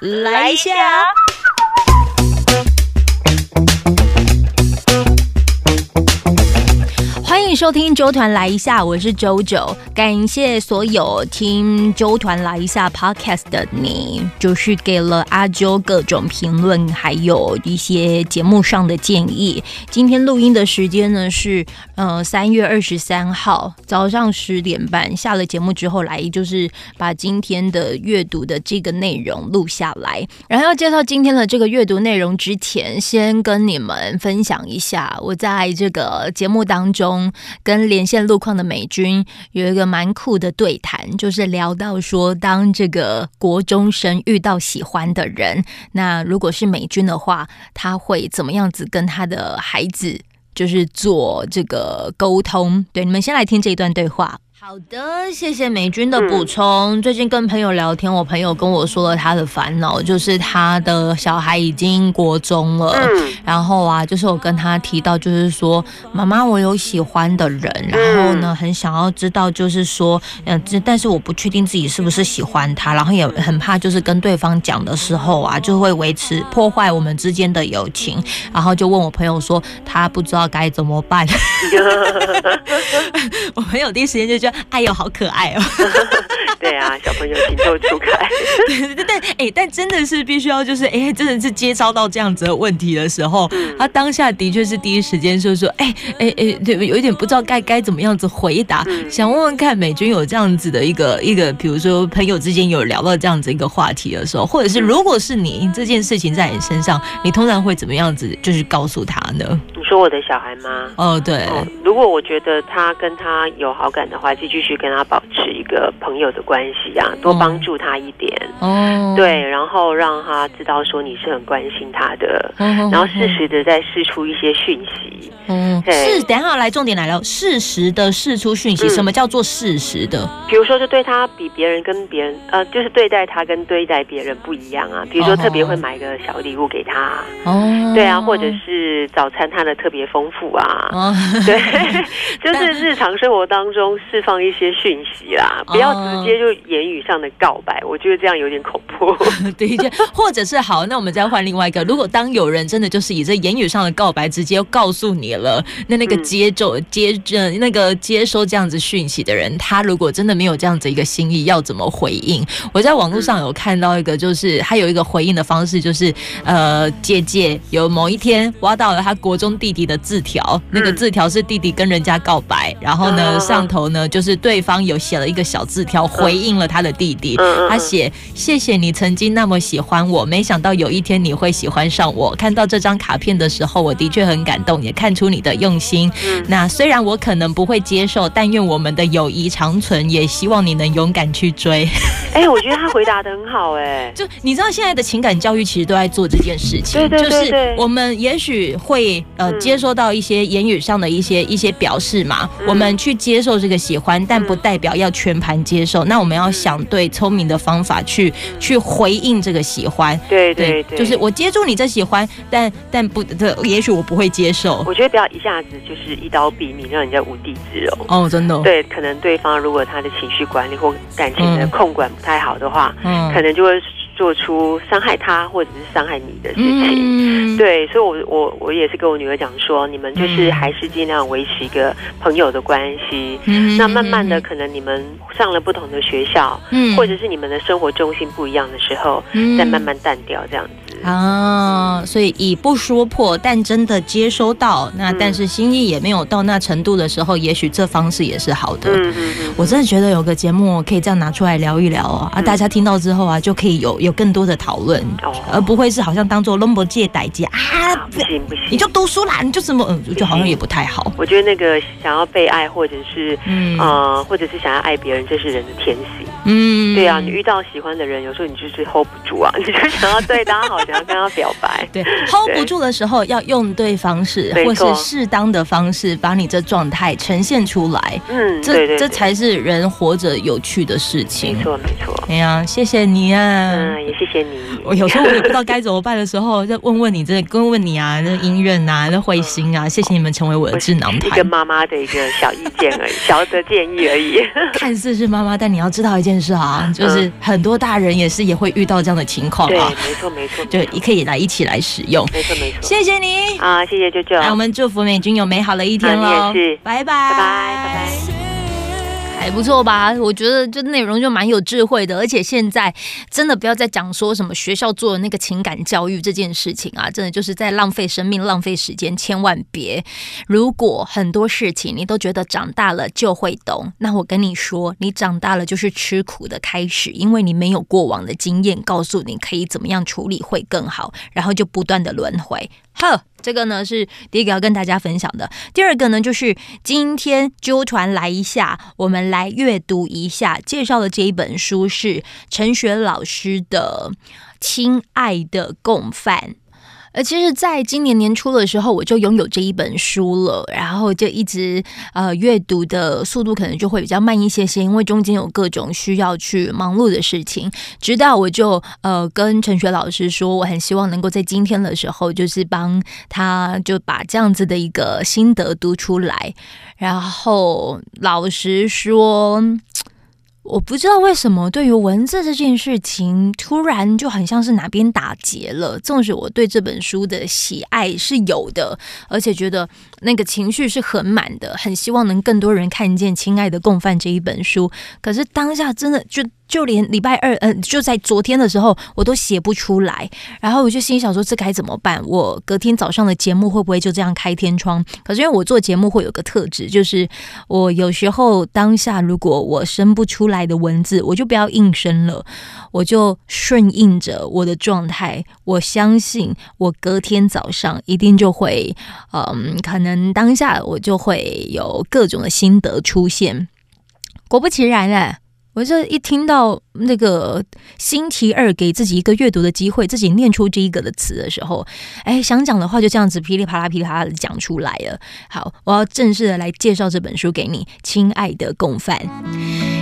来一下。欢迎收听周团来一下，我是周周。感谢所有听周团来一下 Podcast 的你，就是给了阿周各种评论，还有一些节目上的建议。今天录音的时间呢是呃三月二十三号早上十点半，下了节目之后来，就是把今天的阅读的这个内容录下来。然后要介绍今天的这个阅读内容之前，先跟你们分享一下，我在这个节目当中。跟连线路况的美军有一个蛮酷的对谈，就是聊到说，当这个国中生遇到喜欢的人，那如果是美军的话，他会怎么样子跟他的孩子就是做这个沟通？对，你们先来听这一段对话。好的，谢谢美军的补充。最近跟朋友聊天，我朋友跟我说了他的烦恼，就是他的小孩已经国中了。嗯，然后啊，就是我跟他提到，就是说妈妈，我有喜欢的人，然后呢，很想要知道，就是说，嗯，但是我不确定自己是不是喜欢他，然后也很怕，就是跟对方讲的时候啊，就会维持破坏我们之间的友情。然后就问我朋友说，他不知道该怎么办。我朋友第一时间就觉得。哎呦，好可爱哦！对啊，小朋友情窦初开。对对对，哎，但真的是必须要，就是哎，真的是接招到这样子的问题的时候，他当下的确是第一时间就说，哎哎哎，对，有一点不知道该该怎么样子回答。想问问看，美军有这样子的一个一个，比如说朋友之间有聊到这样子一个话题的时候，或者是如果是你这件事情在你身上，你通常会怎么样子，就是告诉他呢？你说我的小孩吗？哦，对。如果我觉得他跟他有好感的话，就继续跟他保持一个朋友的关系啊，多帮助他一点。哦，对，然后让他知道说你是很关心他的，然后适时的再试出一些讯息。嗯，是，等下来重点来了，适时的试出讯息。什么叫做适时的？比如说，就对他比别人跟别人，呃，就是对待他跟对待别人不一样啊。比如说，特别会买个小礼物给他。哦，对啊，或者是早餐他的特别丰富啊。哦，对，就是日常生活当中释放一些讯息啦，不要直接就言语上的告白，我觉得这样有点恐怖。对，或者是好，那我们再换另外一个，如果当有人真的就是以这言语上的告白直接告诉你。了，那那个接受接着那个接收这样子讯息的人，他如果真的没有这样子一个心意，要怎么回应？我在网络上有看到一个，就是他有一个回应的方式，就是呃，姐姐有某一天挖到了他国中弟弟的字条，那个字条是弟弟跟人家告白，然后呢上头呢就是对方有写了一个小字条回应了他的弟弟，他写谢谢你曾经那么喜欢我，没想到有一天你会喜欢上我。看到这张卡片的时候，我的确很感动，也看出。你的用心，那虽然我可能不会接受，但愿我们的友谊长存，也希望你能勇敢去追。哎，我觉得他回答的很好，哎，就你知道现在的情感教育其实都在做这件事情，对对对，就是我们也许会呃接收到一些言语上的一些一些表示嘛，我们去接受这个喜欢，但不代表要全盘接受。那我们要想对聪明的方法去去回应这个喜欢，对对对，就是我接住你这喜欢，但但不，这也许我不会接受。我觉得不要一下子就是一刀毙命，让人家无地自容。哦，真的，对，可能对方如果他的情绪管理或感情的控管。不太好的话，嗯，可能就会做出伤害他或者是伤害你的事情。对，所以，我我我也是跟我女儿讲说，你们就是还是尽量维持一个朋友的关系。嗯，那慢慢的，可能你们上了不同的学校，嗯，或者是你们的生活重心不一样的时候，再慢慢淡掉这样子。啊，所以以不说破，但真的接收到，那但是心意也没有到那程度的时候，也许这方式也是好的。嗯嗯嗯，我真的觉得有个节目可以这样拿出来聊一聊啊，啊，大家听到之后啊，就可以有有更多的讨论，而不会是好像当做龙伯借代借啊，不行不行，你就读书啦，你就什么，嗯，就好像也不太好。我觉得那个想要被爱，或者是嗯啊，或者是想要爱别人，这是人的天性。嗯，对啊，你遇到喜欢的人，有时候你就是 hold 不住啊，你就想要对他好，想要跟他表白。对，hold 不住的时候，要用对方式，或是适当的方式，把你这状态呈现出来。嗯，这这才是人活着有趣的事情。没错，没错。哎呀，谢谢你啊！嗯，也谢谢你。我有时候我也不知道该怎么办的时候，就问问你，这问问你啊，那音乐啊，那慧心啊，谢谢你们成为我的智囊团。一个妈妈的一个小意见而已，小的建议而已。看似是妈妈，但你要知道一件。件事啊，就是很多大人也是也会遇到这样的情况啊。对，没错没错，就也可以来一起来使用。没错没错，谢谢你啊，谢谢舅舅。那，我们祝福美君有美好的一天喽。是，拜拜拜拜拜拜。还不错吧？我觉得这内容就蛮有智慧的，而且现在真的不要再讲说什么学校做的那个情感教育这件事情啊，真的就是在浪费生命、浪费时间，千万别。如果很多事情你都觉得长大了就会懂，那我跟你说，你长大了就是吃苦的开始，因为你没有过往的经验告诉你可以怎么样处理会更好，然后就不断的轮回。呵。这个呢是第一个要跟大家分享的，第二个呢就是今天纠团来一下，我们来阅读一下介绍的这一本书是陈雪老师的《亲爱的共犯》。呃，其实，在今年年初的时候，我就拥有这一本书了，然后就一直呃阅读的速度可能就会比较慢一些些，因为中间有各种需要去忙碌的事情。直到我就呃跟陈雪老师说，我很希望能够在今天的时候，就是帮他就把这样子的一个心得读出来。然后老实说。我不知道为什么对于文字这件事情，突然就很像是哪边打结了。纵使我对这本书的喜爱是有的，而且觉得那个情绪是很满的，很希望能更多人看见《亲爱的共犯》这一本书。可是当下真的就。就连礼拜二，嗯，就在昨天的时候，我都写不出来。然后我就心想说，这该怎么办？我隔天早上的节目会不会就这样开天窗？可是因为我做节目会有个特质，就是我有时候当下如果我生不出来的文字，我就不要硬生了，我就顺应着我的状态。我相信我隔天早上一定就会，嗯，可能当下我就会有各种的心得出现。果不其然呢。我就一听到那个星期二给自己一个阅读的机会，自己念出这一个的词的时候，哎，想讲的话就这样子噼里啪啦噼里啪啦的讲出来了。好，我要正式的来介绍这本书给你，亲爱的共犯。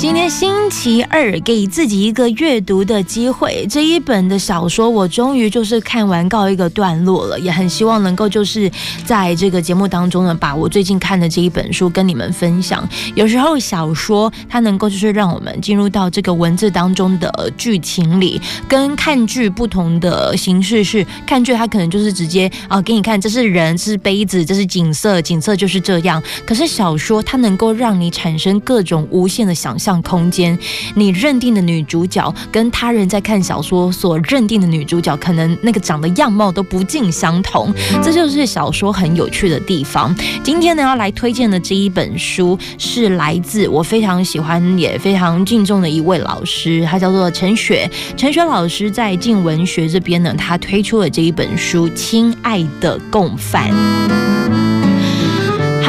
今天星期二给自己一个阅读的机会，这一本的小说我终于就是看完告一个段落了，也很希望能够就是在这个节目当中呢，把我最近看的这一本书跟你们分享。有时候小说它能够就是让我们。进入到这个文字当中的剧情里，跟看剧不同的形式是，看剧它可能就是直接啊给你看，这是人，这是杯子，这是景色，景色就是这样。可是小说它能够让你产生各种无限的想象空间，你认定的女主角跟他人在看小说所认定的女主角，可能那个长得样貌都不尽相同。这就是小说很有趣的地方。今天呢要来推荐的这一本书是来自我非常喜欢也非常。敬重的一位老师，他叫做陈雪。陈雪老师在静文学这边呢，他推出了这一本书《亲爱的共犯》。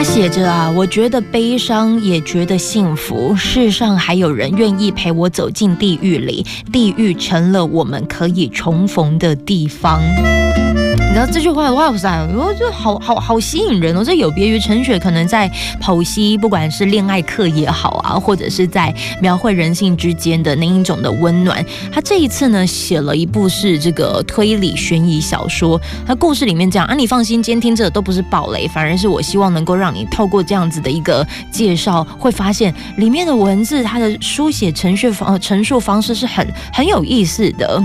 他写着啊，我觉得悲伤，也觉得幸福。世上还有人愿意陪我走进地狱里，地狱成了我们可以重逢的地方。你知道这句话，哇塞，我觉得好好好吸引人哦！这有别于陈雪可能在剖析，不管是恋爱课也好啊，或者是在描绘人性之间的那一种的温暖。他这一次呢，写了一部是这个推理悬疑小说。他故事里面讲啊，你放心，今天听着都不是暴雷，反而是我希望能够让你透过这样子的一个介绍，会发现里面的文字，它的书写程序方呃陈述方式是很很有意思的。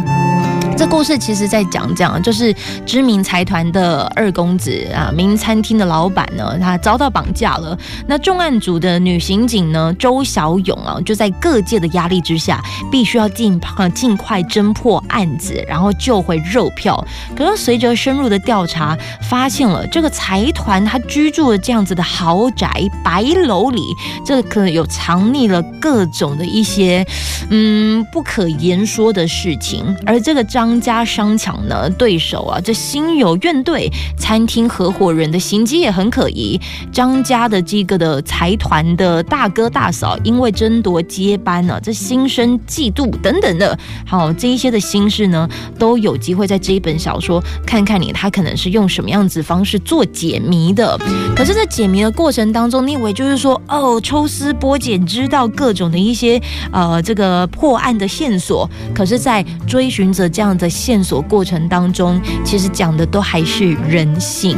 这故事其实在讲讲，就是知名财团的二公子啊，名餐厅的老板呢，他遭到绑架了。那重案组的女刑警呢，周小勇啊，就在各界的压力之下，必须要尽尽快侦破案子，然后救回肉票。可是随着深入的调查，发现了这个财团他居住的这样子的豪宅白楼里，这可能有藏匿了各种的一些嗯不可言说的事情，而这个张。家商场呢，对手啊，这新心有怨怼，餐厅合伙人的。行迹也很可疑。张家的。这个的财团的。大哥大嫂，因为争夺接班呢，这心生嫉妒等等的，好这一些的心事呢，都有机会在这一本小说看看你，他可能是用什么样子方式做解谜的。可是，在解谜的过程当中，你以为就是说，哦，抽丝剥茧，知道各种的。一些呃这个破案的。线索。可是，在追寻着这样。的线索过程当中，其实讲的都还是人性。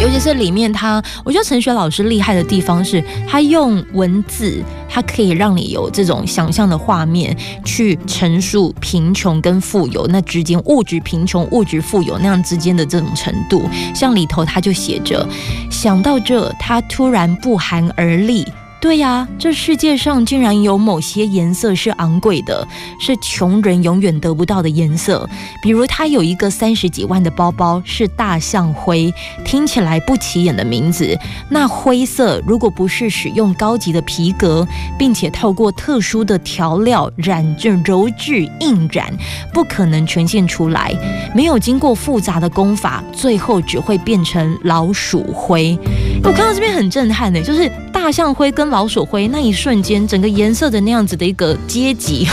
尤其是里面他，我觉得陈雪老师厉害的地方是，他用文字，他可以让你有这种想象的画面，去陈述贫穷跟富有那之间物质贫穷、物质富有那样之间的这种程度。像里头他就写着，想到这，他突然不寒而栗。对呀，这世界上竟然有某些颜色是昂贵的，是穷人永远得不到的颜色。比如，他有一个三十几万的包包，是大象灰，听起来不起眼的名字。那灰色如果不是使用高级的皮革，并且透过特殊的调料染制、揉制、印染，不可能呈现出来。没有经过复杂的功法，最后只会变成老鼠灰。我看到这边很震撼的，就是大象灰跟老鼠灰那一瞬间，整个颜色的那样子的一个阶级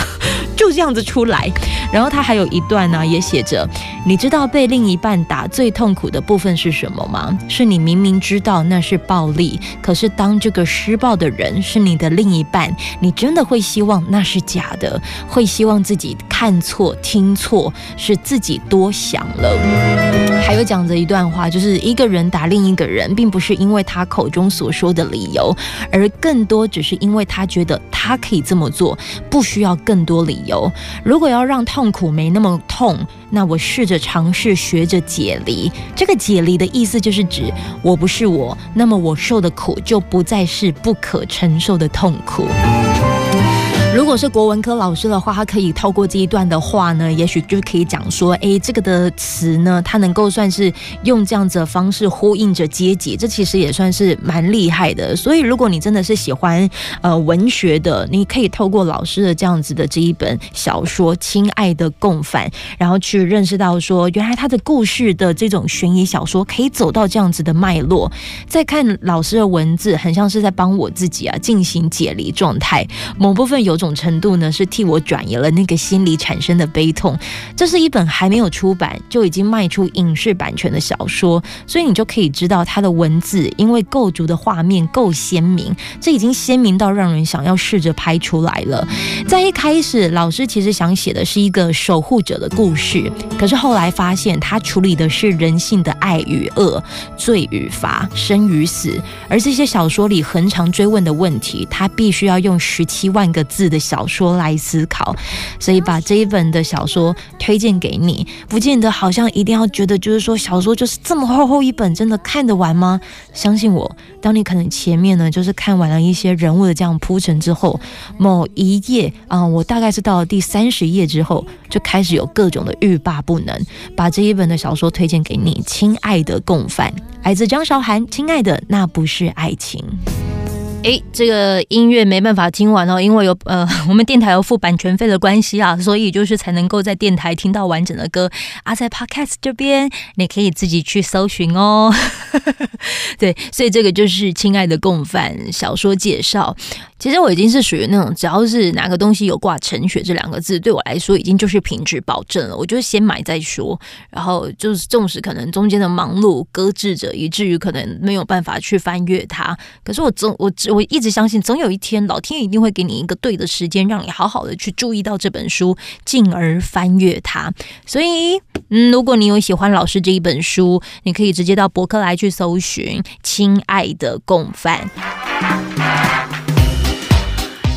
就这样子出来。然后他还有一段呢，也写着：你知道被另一半打最痛苦的部分是什么吗？是你明明知道那是暴力，可是当这个施暴的人是你的另一半，你真的会希望那是假的，会希望自己看错、听错，是自己多想了。还有讲着一段话，就是一个人打另一个人，并不是因为他口中所说的理由，而更多只是因为他觉得他可以这么做，不需要更多理由。如果要让痛苦没那么痛，那我试着尝试学着解离。这个解离的意思就是指我不是我，那么我受的苦就不再是不可承受的痛苦。如果是国文科老师的话，他可以透过这一段的话呢，也许就可以讲说，哎，这个的词呢，它能够算是用这样子的方式呼应着阶级，这其实也算是蛮厉害的。所以，如果你真的是喜欢呃文学的，你可以透过老师的这样子的这一本小说《亲爱的共犯》，然后去认识到说，原来他的故事的这种悬疑小说可以走到这样子的脉络。再看老师的文字，很像是在帮我自己啊进行解离状态，某部分有。种程度呢，是替我转移了那个心理产生的悲痛。这是一本还没有出版就已经卖出影视版权的小说，所以你就可以知道它的文字，因为构筑的画面够鲜明，这已经鲜明到让人想要试着拍出来了。在一开始，老师其实想写的是一个守护者的故事，可是后来发现他处理的是人性的爱与恶、罪与罚、生与死，而这些小说里恒常追问的问题，他必须要用十七万个字。的小说来思考，所以把这一本的小说推荐给你，不见得好像一定要觉得就是说小说就是这么厚厚一本，真的看得完吗？相信我，当你可能前面呢就是看完了一些人物的这样铺陈之后，某一页啊，我大概是到了第三十页之后，就开始有各种的欲罢不能，把这一本的小说推荐给你，亲爱的共犯，来自张韶涵，亲爱的那不是爱情。哎，这个音乐没办法听完哦，因为有呃，我们电台有付版权费的关系啊，所以就是才能够在电台听到完整的歌啊，在 Podcast 这边你可以自己去搜寻哦。对，所以这个就是亲爱的共犯小说介绍。其实我已经是属于那种，只要是哪个东西有挂陈雪这两个字，对我来说已经就是品质保证了。我就先买再说，然后就是纵使可能中间的忙碌搁置着，以至于可能没有办法去翻阅它。可是我总我我一直相信，总有一天老天一定会给你一个对的时间，让你好好的去注意到这本书，进而翻阅它。所以，嗯，如果你有喜欢老师这一本书，你可以直接到博客来去搜寻《亲爱的共犯》。